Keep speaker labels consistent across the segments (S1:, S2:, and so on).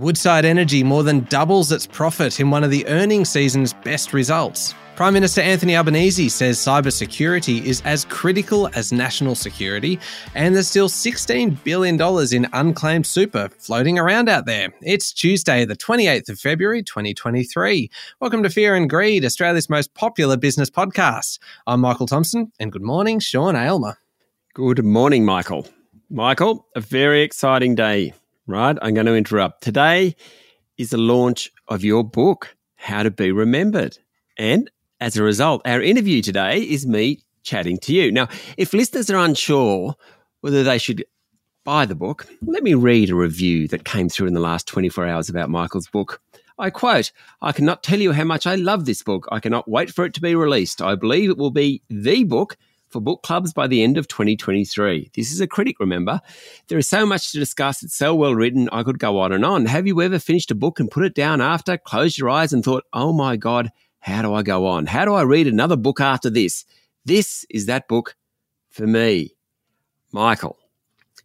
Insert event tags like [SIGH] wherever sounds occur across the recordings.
S1: Woodside Energy more than doubles its profit in one of the earnings season's best results. Prime Minister Anthony Albanese says cybersecurity is as critical as national security, and there's still $16 billion in unclaimed super floating around out there. It's Tuesday, the 28th of February, 2023. Welcome to Fear and Greed, Australia's most popular business podcast. I'm Michael Thompson, and good morning, Sean Aylmer.
S2: Good morning, Michael. Michael, a very exciting day, right? I'm going to interrupt. Today is the launch of your book, How to Be Remembered. And as a result, our interview today is me chatting to you. Now, if listeners are unsure whether they should buy the book, let me read a review that came through in the last 24 hours about Michael's book. I quote, I cannot tell you how much I love this book. I cannot wait for it to be released. I believe it will be the book for book clubs by the end of 2023. This is a critic, remember. There is so much to discuss. It's so well written. I could go on and on. Have you ever finished a book and put it down after, closed your eyes and thought, oh my God, how do I go on? How do I read another book after this? This is that book for me. Michael,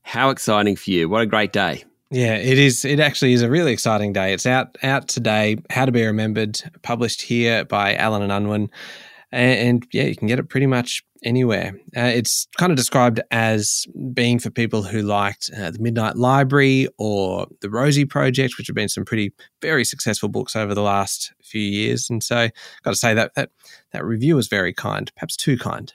S2: how exciting for you. What a great day.
S1: Yeah, it is. It actually is a really exciting day. It's out out today. How to be remembered, published here by Allen and Unwin, and, and yeah, you can get it pretty much anywhere. Uh, it's kind of described as being for people who liked uh, the Midnight Library or the Rosie Project, which have been some pretty very successful books over the last few years. And so, got to say that that that review was very kind, perhaps too kind.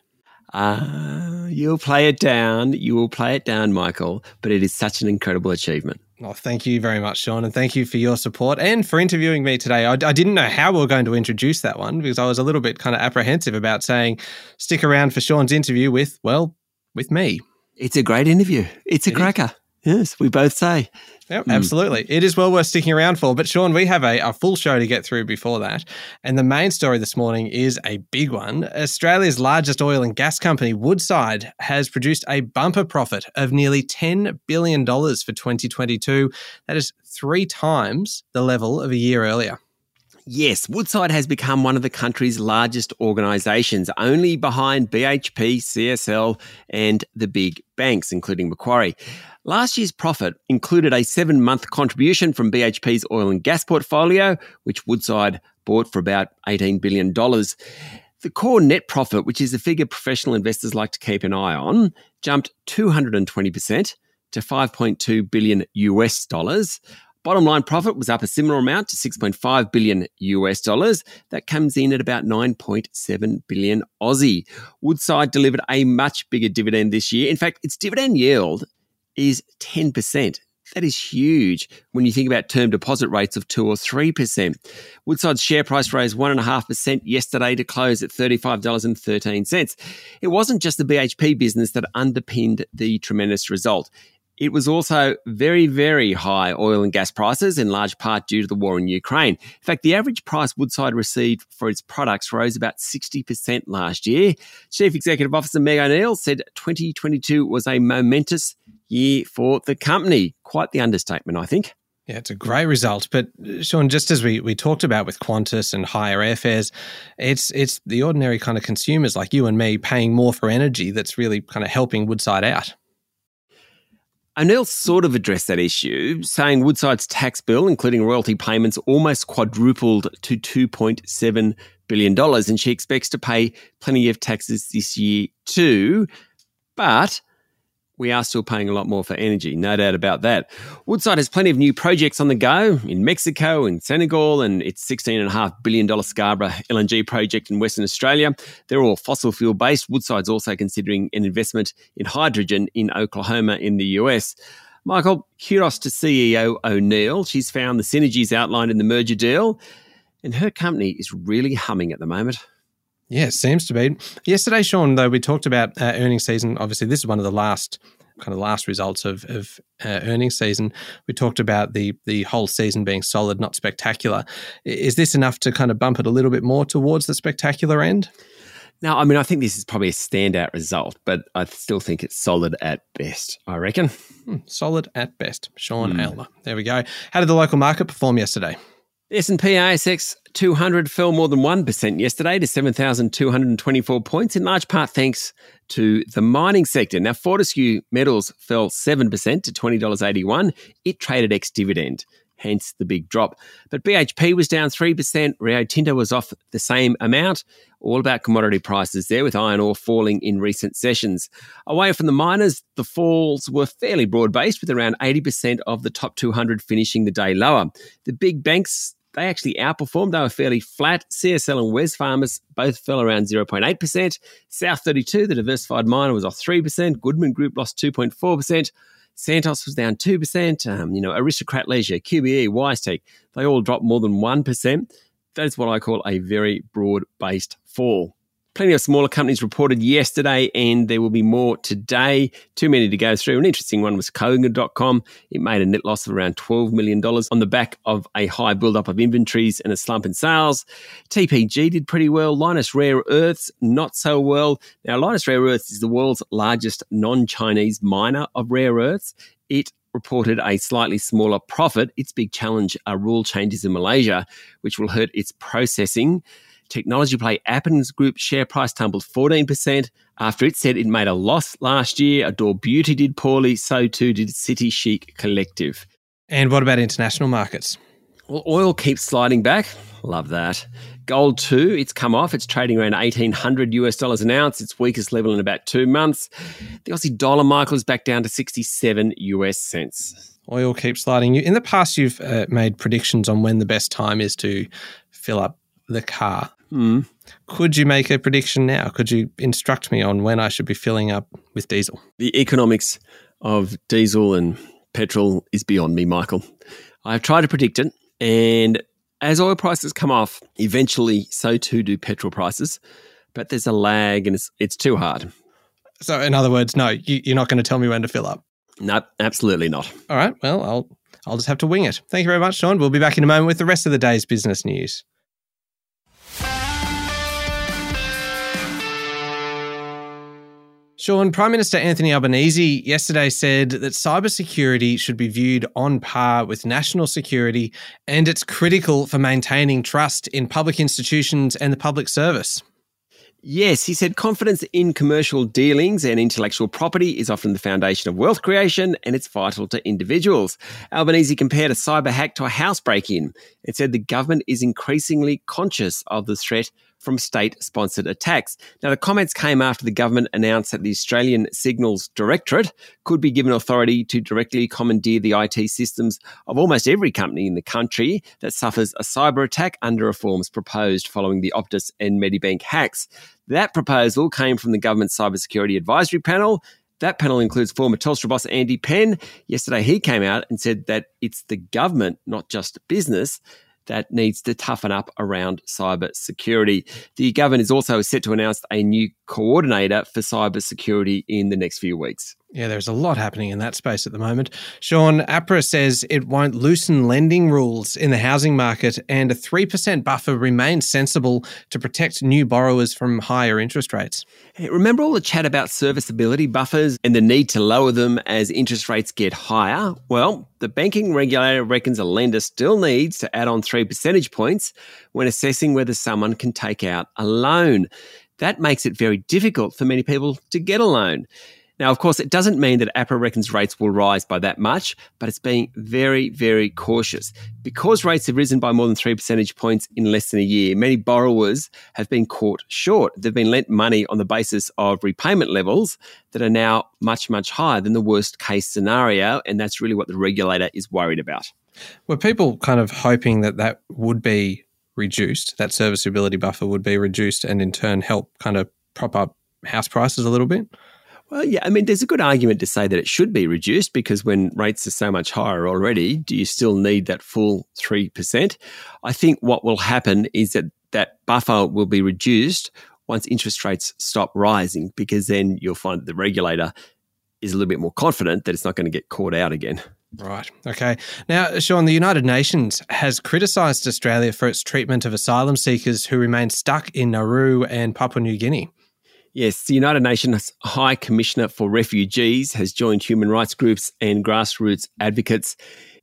S2: Uh, you'll play it down. You will play it down, Michael. But it is such an incredible achievement.
S1: Well, thank you very much, Sean, and thank you for your support and for interviewing me today. I, I, didn't know how we were going to introduce that one because I was a little bit kind of apprehensive about saying, stick around for Sean's interview with, well, with me.
S2: It's a great interview. It's a it cracker. Is. Yes, we both say.
S1: Yep, mm. absolutely. It is well worth sticking around for. But Sean, we have a, a full show to get through before that. And the main story this morning is a big one. Australia's largest oil and gas company, Woodside, has produced a bumper profit of nearly $10 billion for 2022. That is three times the level of a year earlier.
S2: Yes, Woodside has become one of the country's largest organisations, only behind BHP, CSL, and the big banks, including Macquarie. Last year's profit included a seven month contribution from BHP's oil and gas portfolio, which Woodside bought for about $18 billion. The core net profit, which is a figure professional investors like to keep an eye on, jumped 220% to 5.2 billion US dollars. Bottom line profit was up a similar amount to 6.5 billion US dollars. That comes in at about 9.7 billion Aussie. Woodside delivered a much bigger dividend this year. In fact, its dividend yield is 10%. That is huge when you think about term deposit rates of 2 or 3%. Woodside's share price rose 1.5% yesterday to close at $35.13. It wasn't just the BHP business that underpinned the tremendous result. It was also very, very high oil and gas prices, in large part due to the war in Ukraine. In fact, the average price Woodside received for its products rose about 60% last year. Chief Executive Officer Meg O'Neill said 2022 was a momentous year for the company. Quite the understatement, I think.
S1: Yeah, it's a great result. But Sean, just as we, we talked about with Qantas and higher airfares, it's it's the ordinary kind of consumers like you and me paying more for energy that's really kind of helping Woodside out.
S2: O'Neill sort of addressed that issue, saying Woodside's tax bill, including royalty payments, almost quadrupled to $2.7 billion, and she expects to pay plenty of taxes this year too. But we are still paying a lot more for energy, no doubt about that. Woodside has plenty of new projects on the go in Mexico and Senegal and its $16.5 billion Scarborough LNG project in Western Australia. They're all fossil fuel based. Woodside's also considering an investment in hydrogen in Oklahoma in the US. Michael, kudos to CEO O'Neill. She's found the synergies outlined in the merger deal, and her company is really humming at the moment.
S1: Yeah, seems to be. Yesterday, Sean, though, we talked about uh, earnings season. Obviously, this is one of the last kind of last results of, of uh, earnings season. We talked about the the whole season being solid, not spectacular. Is this enough to kind of bump it a little bit more towards the spectacular end?
S2: Now, I mean, I think this is probably a standout result, but I still think it's solid at best. I reckon.
S1: Hmm, solid at best. Sean mm. Aylmer. There we go. How did the local market perform yesterday?
S2: The S&P ASX 200 fell more than 1% yesterday to 7,224 points, in large part thanks to the mining sector. Now, Fortescue Metals fell 7% to $20.81. It traded ex-dividend. hence the big drop. But BHP was down 3%, Rio Tinto was off the same amount. All about commodity prices there, with iron ore falling in recent sessions. Away from the miners, the falls were fairly broad based, with around 80% of the top 200 finishing the day lower. The big banks they actually outperformed. They were fairly flat. CSL and Wesfarmers both fell around 0.8%. South 32, the diversified miner, was off 3%. Goodman Group lost 2.4%. Santos was down 2%. Um, you know, Aristocrat Leisure, QBE, WiseTech, they all dropped more than 1%. That is what I call a very broad based fall. Plenty of smaller companies reported yesterday, and there will be more today. Too many to go through. An interesting one was Kogan.com. It made a net loss of around $12 million on the back of a high buildup of inventories and a slump in sales. TPG did pretty well. Lynas Rare Earths, not so well. Now, Lynas Rare Earths is the world's largest non Chinese miner of rare earths. It reported a slightly smaller profit. Its big challenge are rule changes in Malaysia, which will hurt its processing. Technology play Appen's Group share price tumbled 14% after it said it made a loss last year. Adore Beauty did poorly, so too did City Chic Collective.
S1: And what about international markets?
S2: Well, oil keeps sliding back. Love that. Gold too, it's come off. It's trading around 1800 US dollars an ounce, its weakest level in about two months. The Aussie dollar, Michael, is back down to 67 US cents.
S1: Oil keeps sliding. In the past, you've uh, made predictions on when the best time is to fill up the car.
S2: Mm.
S1: Could you make a prediction now? Could you instruct me on when I should be filling up with diesel?
S2: The economics of diesel and petrol is beyond me, Michael. I've tried to predict it, and as oil prices come off, eventually so too do petrol prices. But there's a lag, and it's it's too hard.
S1: So, in other words, no, you, you're not going to tell me when to fill up.
S2: No, absolutely not.
S1: All right. Well, I'll I'll just have to wing it. Thank you very much, Sean. We'll be back in a moment with the rest of the day's business news. Sean, Prime Minister Anthony Albanese yesterday said that cybersecurity should be viewed on par with national security and it's critical for maintaining trust in public institutions and the public service.
S2: Yes, he said confidence in commercial dealings and intellectual property is often the foundation of wealth creation and it's vital to individuals. Albanese compared a cyber hack to a house break in and said the government is increasingly conscious of the threat from state sponsored attacks. Now, the comments came after the government announced that the Australian Signals Directorate could be given authority to directly commandeer the IT systems of almost every company in the country that suffers a cyber attack under reforms proposed following the Optus and Medibank hacks. That proposal came from the government cybersecurity advisory panel. That panel includes former Telstra boss Andy Penn. Yesterday, he came out and said that it's the government, not just business, that needs to toughen up around cyber security. The government is also set to announce a new coordinator for cyber security in the next few weeks.
S1: Yeah, there's a lot happening in that space at the moment. Sean, APRA says it won't loosen lending rules in the housing market, and a 3% buffer remains sensible to protect new borrowers from higher interest rates.
S2: Hey, remember all the chat about serviceability buffers and the need to lower them as interest rates get higher? Well, the banking regulator reckons a lender still needs to add on three percentage points when assessing whether someone can take out a loan. That makes it very difficult for many people to get a loan. Now, of course, it doesn't mean that APRA reckons rates will rise by that much, but it's being very, very cautious. Because rates have risen by more than three percentage points in less than a year, many borrowers have been caught short. They've been lent money on the basis of repayment levels that are now much, much higher than the worst case scenario. And that's really what the regulator is worried about.
S1: Were people kind of hoping that that would be reduced, that serviceability buffer would be reduced and in turn help kind of prop up house prices a little bit?
S2: Well, yeah, I mean, there's a good argument to say that it should be reduced because when rates are so much higher already, do you still need that full 3%? I think what will happen is that that buffer will be reduced once interest rates stop rising because then you'll find the regulator is a little bit more confident that it's not going to get caught out again.
S1: Right. Okay. Now, Sean, the United Nations has criticised Australia for its treatment of asylum seekers who remain stuck in Nauru and Papua New Guinea.
S2: Yes, the United Nations High Commissioner for Refugees has joined human rights groups and grassroots advocates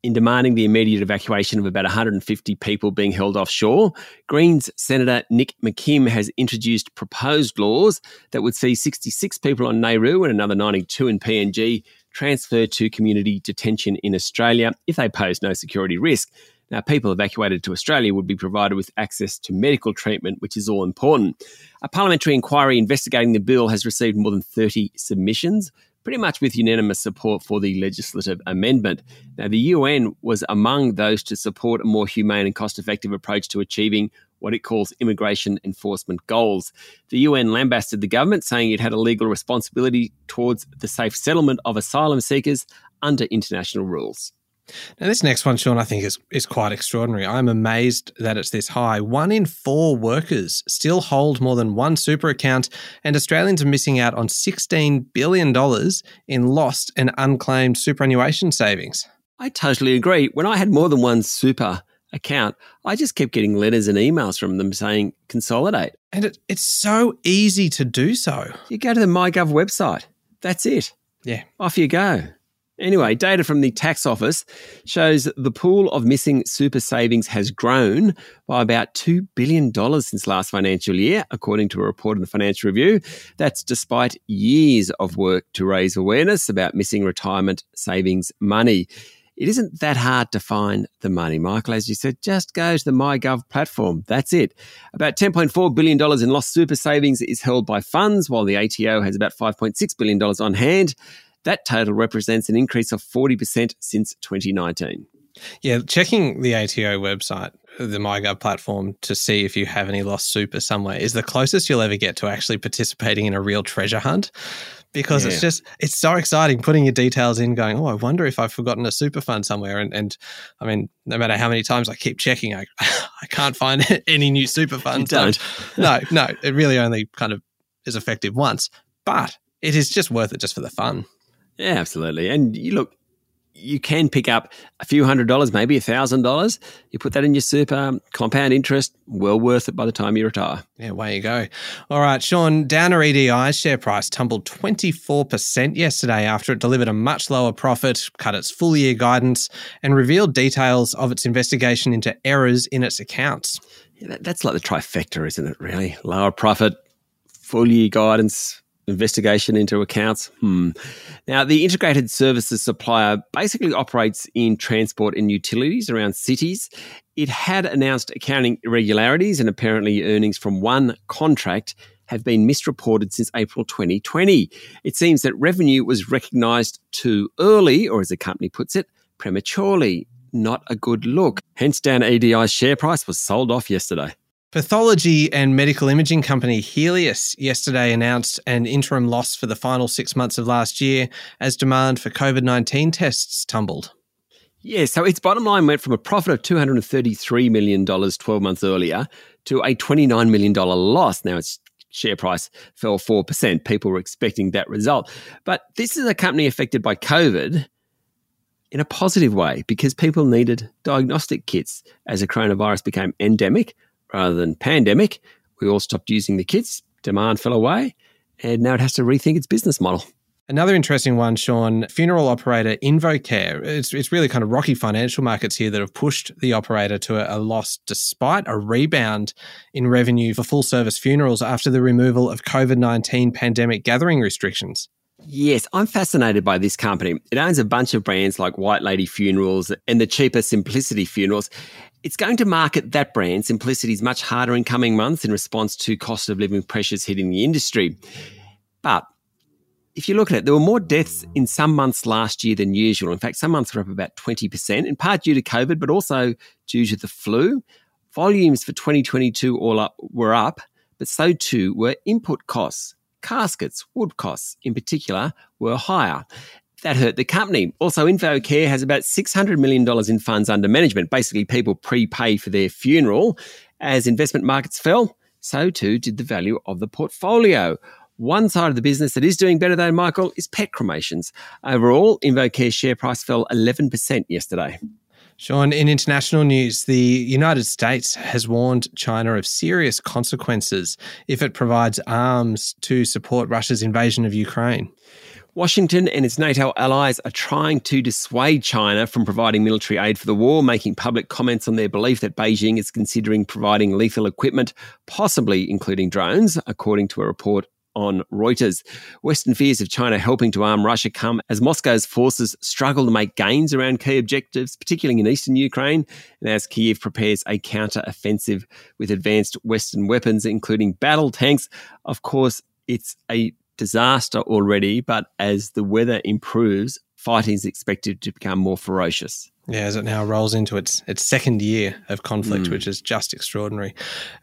S2: in demanding the immediate evacuation of about 150 people being held offshore. Greens Senator Nick McKim has introduced proposed laws that would see 66 people on Nauru and another 92 in PNG transferred to community detention in Australia if they pose no security risk. Now, people evacuated to Australia would be provided with access to medical treatment, which is all important. A parliamentary inquiry investigating the bill has received more than 30 submissions, pretty much with unanimous support for the legislative amendment. Now, the UN was among those to support a more humane and cost effective approach to achieving what it calls immigration enforcement goals. The UN lambasted the government, saying it had a legal responsibility towards the safe settlement of asylum seekers under international rules.
S1: Now, this next one, Sean, I think is, is quite extraordinary. I'm amazed that it's this high. One in four workers still hold more than one super account, and Australians are missing out on $16 billion in lost and unclaimed superannuation savings.
S2: I totally agree. When I had more than one super account, I just kept getting letters and emails from them saying consolidate.
S1: And it, it's so easy to do so.
S2: You go to the MyGov website. That's it.
S1: Yeah.
S2: Off you go. Anyway, data from the tax office shows the pool of missing super savings has grown by about $2 billion since last financial year, according to a report in the Financial Review. That's despite years of work to raise awareness about missing retirement savings money. It isn't that hard to find the money, Michael. As you said, just go to the MyGov platform. That's it. About $10.4 billion in lost super savings is held by funds, while the ATO has about $5.6 billion on hand. That total represents an increase of 40% since 2019.
S1: Yeah, checking the ATO website, the MyGov platform, to see if you have any lost super somewhere is the closest you'll ever get to actually participating in a real treasure hunt. Because yeah. it's just it's so exciting putting your details in, going, oh, I wonder if I've forgotten a super fund somewhere. And and I mean, no matter how many times I keep checking, I [LAUGHS] I can't find [LAUGHS] any new super funds.
S2: You don't. [LAUGHS]
S1: no, no, it really only kind of is effective once, but it is just worth it just for the fun.
S2: Yeah, absolutely. And you look, you can pick up a few hundred dollars, maybe a thousand dollars. You put that in your super, compound interest, well worth it by the time you retire.
S1: Yeah, way you go. All right, Sean, Downer EDI's share price tumbled 24% yesterday after it delivered a much lower profit, cut its full year guidance, and revealed details of its investigation into errors in its accounts.
S2: Yeah, that, that's like the trifecta, isn't it, really? Lower profit, full year guidance, investigation into accounts. Hmm. Now, the integrated services supplier basically operates in transport and utilities around cities. It had announced accounting irregularities and apparently earnings from one contract have been misreported since April 2020. It seems that revenue was recognised too early, or as the company puts it, prematurely. Not a good look. Hence, Downer EDI's share price was sold off yesterday.
S1: Pathology and medical imaging company Healius yesterday announced an interim loss for the final six months of last year as demand for COVID 19 tests tumbled.
S2: Yeah, so its bottom line went from a profit of $233 million 12 months earlier to a $29 million loss. Now its share price fell 4%. People were expecting that result. But this is a company affected by COVID in a positive way because people needed diagnostic kits as the coronavirus became endemic rather than pandemic. We all stopped using the kits, demand fell away, and now it has to rethink its business model.
S1: Another interesting one, Sean, funeral operator InvoCare. It's, it's really kind of rocky financial markets here that have pushed the operator to a, a loss despite a rebound in revenue for full service funerals after the removal of COVID 19 pandemic gathering restrictions.
S2: Yes, I'm fascinated by this company. It owns a bunch of brands like White Lady Funerals and the cheaper Simplicity Funerals. It's going to market that brand, Simplicity's, much harder in coming months in response to cost of living pressures hitting the industry. But if you look at it, there were more deaths in some months last year than usual. In fact, some months were up about 20%, in part due to COVID, but also due to the flu. Volumes for 2022 all up were up, but so too were input costs caskets, wood costs in particular, were higher. That hurt the company. Also, InvoCare has about $600 million in funds under management. Basically, people prepay for their funeral. As investment markets fell, so too did the value of the portfolio. One side of the business that is doing better, though, Michael, is pet cremations. Overall, InvoCare's share price fell 11% yesterday.
S1: Sean, in international news, the United States has warned China of serious consequences if it provides arms to support Russia's invasion of Ukraine.
S2: Washington and its NATO allies are trying to dissuade China from providing military aid for the war, making public comments on their belief that Beijing is considering providing lethal equipment, possibly including drones, according to a report on Reuters. Western fears of China helping to arm Russia come as Moscow's forces struggle to make gains around key objectives, particularly in eastern Ukraine, and as Kiev prepares a counter offensive with advanced Western weapons, including battle tanks. Of course, it's a disaster already, but as the weather improves, fighting is expected to become more ferocious.
S1: Yeah, as it now rolls into its its second year of conflict, mm. which is just extraordinary.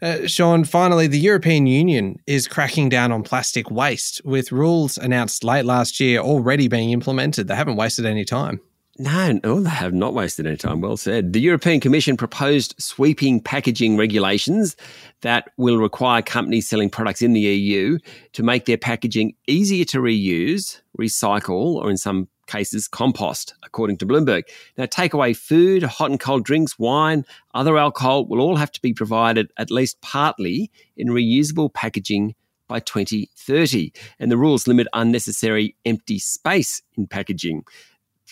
S1: Uh, Sean, finally, the European Union is cracking down on plastic waste, with rules announced late last year already being implemented. They haven't wasted any time.
S2: No, no, they have not wasted any time. Well said. The European Commission proposed sweeping packaging regulations that will require companies selling products in the EU to make their packaging easier to reuse, recycle, or in some cases compost, according to Bloomberg. Now, takeaway food, hot and cold drinks, wine, other alcohol will all have to be provided at least partly in reusable packaging by 2030. And the rules limit unnecessary empty space in packaging.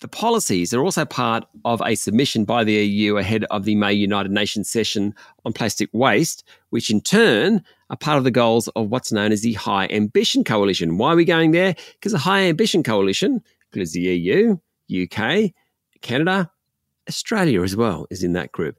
S2: The policies are also part of a submission by the EU ahead of the May United Nations session on plastic waste, which in turn are part of the goals of what's known as the High Ambition Coalition. Why are we going there? Because the High Ambition Coalition includes the EU, UK, Canada, Australia as well is in that group.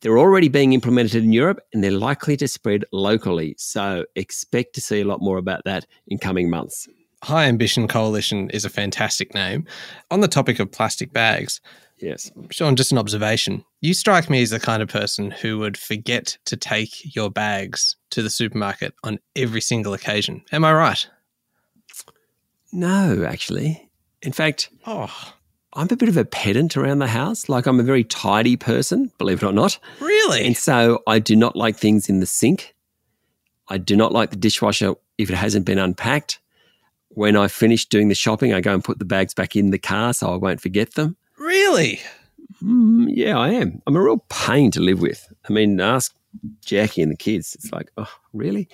S2: They're already being implemented in Europe and they're likely to spread locally. So expect to see a lot more about that in coming months.
S1: High Ambition Coalition is a fantastic name. On the topic of plastic bags,
S2: yes,
S1: Sean, just an observation. You strike me as the kind of person who would forget to take your bags to the supermarket on every single occasion. Am I right?
S2: No, actually. In fact,
S1: oh.
S2: I'm a bit of a pedant around the house. Like I'm a very tidy person, believe it or not.
S1: Really?
S2: And so I do not like things in the sink. I do not like the dishwasher if it hasn't been unpacked when I finish doing the shopping, I go and put the bags back in the car so I won't forget them.
S1: Really?
S2: Mm, yeah, I am. I'm a real pain to live with. I mean, ask Jackie and the kids. It's like, oh, really?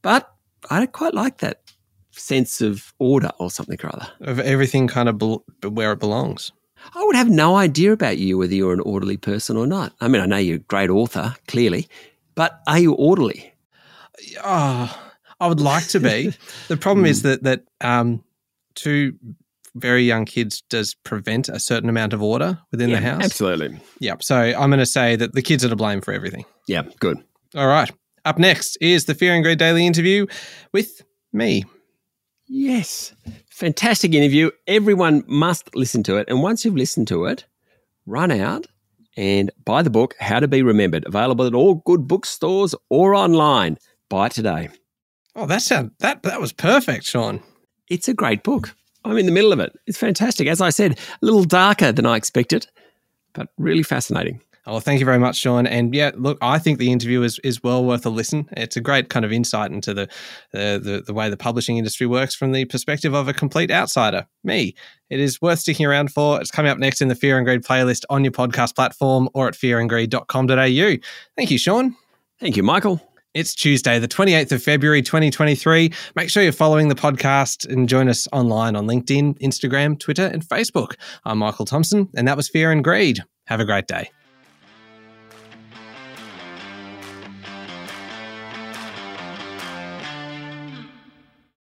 S2: But I quite like that sense of order or something or other.
S1: Of everything kind of be- where it belongs.
S2: I would have no idea about you whether you're an orderly person or not. I mean, I know you're a great author, clearly, but are you orderly?
S1: Oh, I would like to be. [LAUGHS] the problem is hmm. that that um, two very young kids does prevent a certain amount of order within
S2: yeah,
S1: the house.
S2: Absolutely.
S1: Yep. So I'm going to say that the kids are to blame for everything.
S2: Yeah. Good.
S1: All right. Up next is the Fear and Greed Daily interview with me.
S2: Yes. Fantastic interview. Everyone must listen to it. And once you've listened to it, run out and buy the book, How to Be Remembered, available at all good bookstores or online. Buy today.
S1: Oh, that sound that that was perfect, Sean.
S2: It's a great book. I'm in the middle of it. It's fantastic. As I said, a little darker than I expected, but really fascinating.
S1: Oh, thank you very much, Sean. And yeah, look, I think the interview is, is well worth a listen. It's a great kind of insight into the, the, the the way the publishing industry works from the perspective of a complete outsider, me. It is worth sticking around for. It's coming up next in the Fear and Greed playlist on your podcast platform or at fearandgreed.com.au. Thank you, Sean.
S2: Thank you, Michael.
S1: It's Tuesday, the 28th of February, 2023. Make sure you're following the podcast and join us online on LinkedIn, Instagram, Twitter, and Facebook. I'm Michael Thompson, and that was Fear and Greed. Have a great day.